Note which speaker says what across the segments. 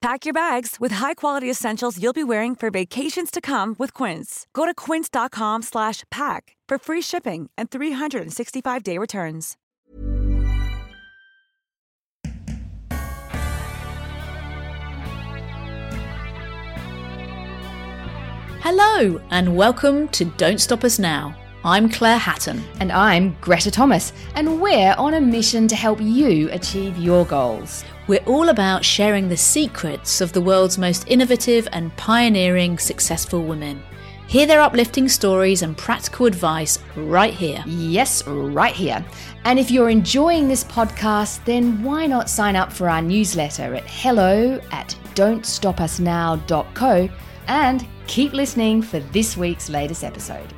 Speaker 1: Pack your bags with high-quality essentials you'll be wearing for vacations to come with Quince. Go to quince.com slash pack for free shipping and 365-day returns.
Speaker 2: Hello, and welcome to Don't Stop Us Now. I'm Claire Hatton.
Speaker 3: And I'm Greta Thomas, and we're on a mission to help you achieve your goals.
Speaker 2: We're all about sharing the secrets of the world's most innovative and pioneering successful women. Hear their uplifting stories and practical advice right here.
Speaker 3: Yes, right here. And if you're enjoying this podcast, then why not sign up for our newsletter at hello at don'tstopusnow.co and keep listening for this week's latest episode.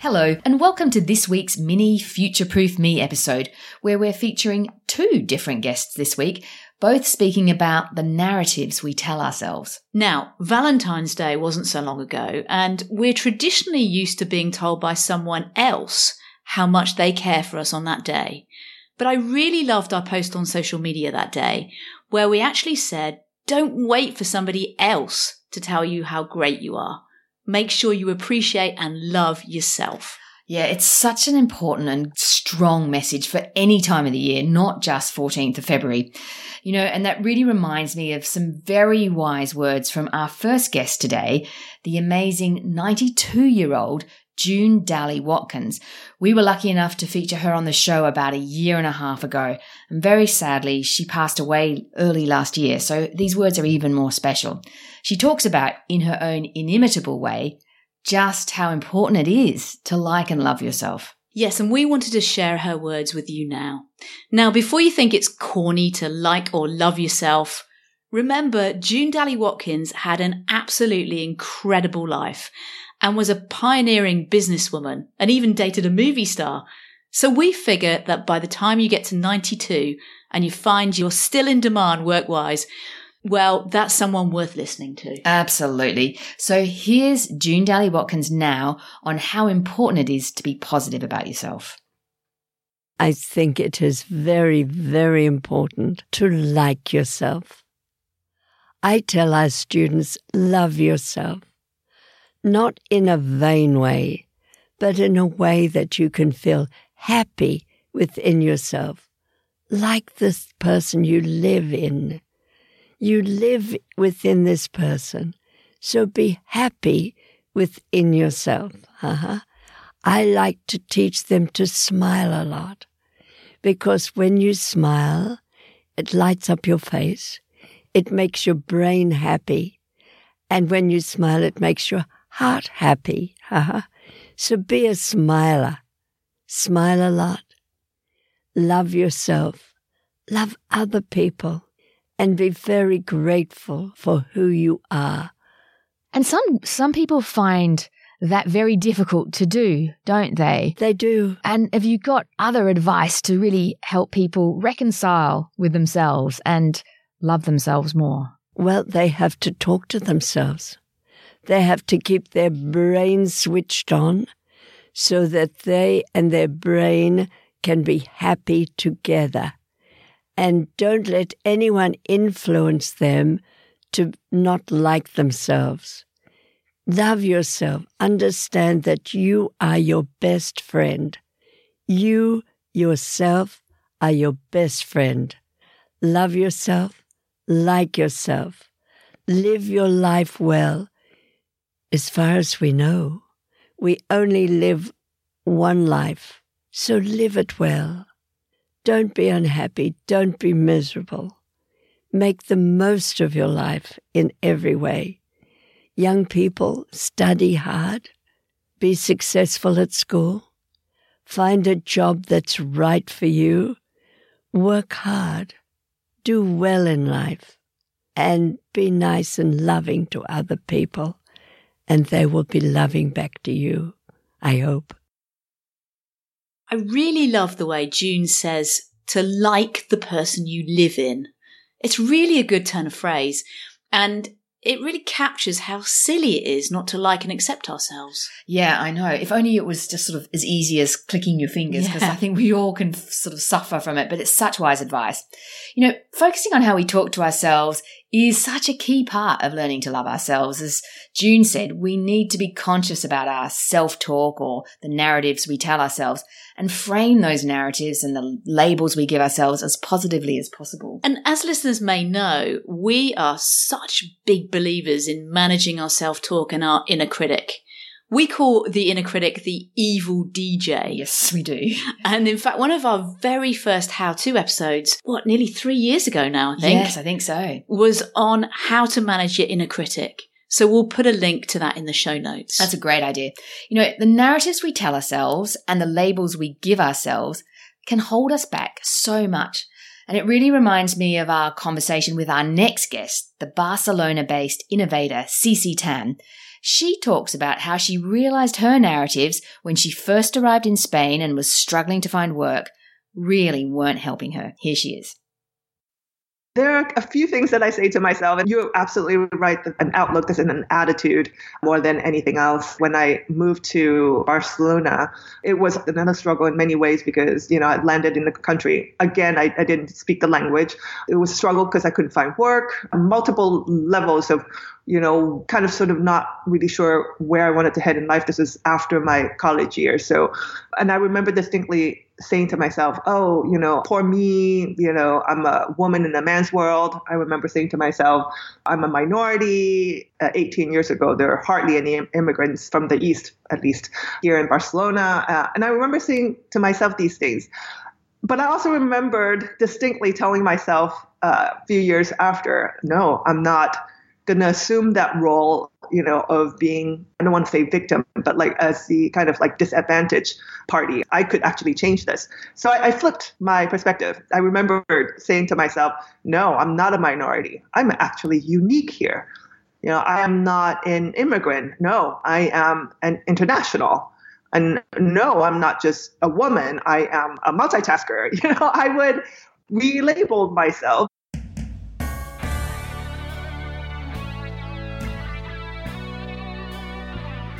Speaker 3: Hello, and welcome to this week's mini Future Proof Me episode, where we're featuring two different guests this week, both speaking about the narratives we tell ourselves.
Speaker 2: Now, Valentine's Day wasn't so long ago, and we're traditionally used to being told by someone else how much they care for us on that day. But I really loved our post on social media that day, where we actually said, don't wait for somebody else to tell you how great you are. Make sure you appreciate and love yourself.
Speaker 3: Yeah, it's such an important and strong message for any time of the year, not just 14th of February. You know, and that really reminds me of some very wise words from our first guest today, the amazing 92 year old June Dally Watkins. We were lucky enough to feature her on the show about a year and a half ago. And very sadly, she passed away early last year. So these words are even more special. She talks about, in her own inimitable way, just how important it is to like and love yourself.
Speaker 2: Yes, and we wanted to share her words with you now. Now, before you think it's corny to like or love yourself, remember June Dally Watkins had an absolutely incredible life and was a pioneering businesswoman and even dated a movie star. So we figure that by the time you get to 92 and you find you're still in demand work wise, well, that's someone worth listening to.
Speaker 3: Absolutely. So here's June Dally Watkins now on how important it is to be positive about yourself.
Speaker 4: I think it is very, very important to like yourself. I tell our students, love yourself not in a vain way, but in a way that you can feel happy within yourself, like this person you live in. You live within this person, so be happy within yourself. Uh-huh. I like to teach them to smile a lot because when you smile, it lights up your face. It makes your brain happy. And when you smile, it makes your heart happy. Haha. so be a smiler. Smile a lot. Love yourself. Love other people. And be very grateful for who you are.
Speaker 3: And some some people find that very difficult to do, don't they?
Speaker 4: They do.
Speaker 3: And have you got other advice to really help people reconcile with themselves and love themselves more?
Speaker 4: Well, they have to talk to themselves. They have to keep their brain switched on so that they and their brain can be happy together. And don't let anyone influence them to not like themselves. Love yourself. Understand that you are your best friend. You, yourself, are your best friend. Love yourself. Like yourself. Live your life well as far as we know, we only live one life, so live it well. Don't be unhappy, don't be miserable. Make the most of your life in every way. Young people, study hard, be successful at school, find a job that's right for you, work hard, do well in life, and be nice and loving to other people and they will be loving back to you. I hope.
Speaker 2: I really love the way June says to like the person you live in. It's really a good turn of phrase. And it really captures how silly it is not to like and accept ourselves.
Speaker 3: Yeah, I know. If only it was just sort of as easy as clicking your fingers, because
Speaker 2: Yeah.
Speaker 3: I think we all can sort of suffer from it, but it's such wise advice. You know, focusing on how we talk to ourselves is such a key part of learning to love ourselves. As June said, we need to be conscious about our self talk or the narratives we tell ourselves and frame those narratives and the labels we give ourselves as positively as possible.
Speaker 2: And as listeners may know, we are such big believers in managing our self talk and our inner critic. We call the inner critic the evil DJ.
Speaker 3: Yes, we do.
Speaker 2: And in fact, one of our very first how to episodes, what, nearly three years ago now, I think,
Speaker 3: Yes, I think so.
Speaker 2: was on how to manage your inner critic. So we'll put a link to that in the show notes.
Speaker 3: That's a great idea. You know, the narratives we tell ourselves and the labels we give ourselves can hold us back so much. And it really reminds me of our conversation with our next guest, the Barcelona based innovator Cici Tan. She talks about how she realized her narratives when she first arrived in Spain and was struggling to find work really weren't helping her. Here she is.
Speaker 5: There are a few things that I say to myself, and you're absolutely right that an outlook is an attitude more than anything else. When I moved to Barcelona, it was another struggle in many ways because, you know, I landed in the country. Again, I, I didn't speak the language. It was a struggle because I couldn't find work, multiple levels of, you know, kind of sort of not really sure where I wanted to head in life. This is after my college year. So, and I remember distinctly saying to myself, oh, you know, poor me, you know, I'm a woman in a man's world. I remember saying to myself, I'm a minority. Uh, 18 years ago, there are hardly any immigrants from the East, at least here in Barcelona. Uh, and I remember saying to myself these things. But I also remembered distinctly telling myself uh, a few years after, no, I'm not going to assume that role, you know, of being, I don't want to say victim, but like as the kind of like disadvantaged party. I could actually change this. So I, I flipped my perspective. I remembered saying to myself, no, I'm not a minority. I'm actually unique here. You know, I am not an immigrant. No, I am an international. And no, I'm not just a woman. I am a multitasker. You know, I would relabel myself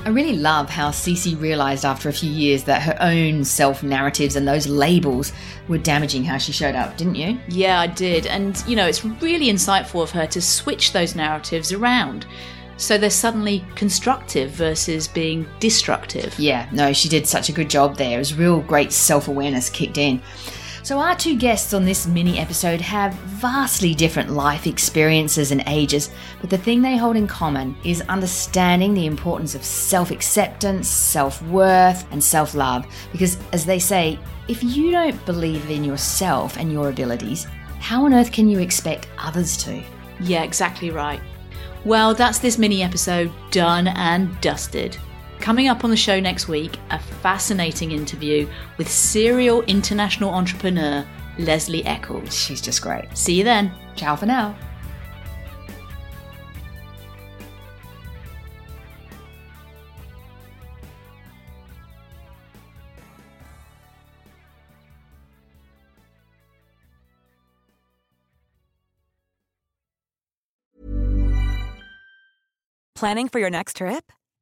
Speaker 3: I really love how Cece realized after a few years that her own self narratives and those labels were damaging how she showed up, didn't you?
Speaker 2: Yeah, I did. And, you know, it's really insightful of her to switch those narratives around. So they're suddenly constructive versus being destructive.
Speaker 3: Yeah, no, she did such a good job there. It was real great self awareness kicked in. So, our two guests on this mini episode have vastly different life experiences and ages, but the thing they hold in common is understanding the importance of self acceptance, self worth, and self love. Because, as they say, if you don't believe in yourself and your abilities, how on earth can you expect others to?
Speaker 2: Yeah, exactly right. Well, that's this mini episode done and dusted. Coming up on the show next week, a fascinating interview with serial international entrepreneur Leslie Eccles.
Speaker 3: She's just great.
Speaker 2: See you then.
Speaker 3: Ciao for now.
Speaker 1: Planning for your next trip?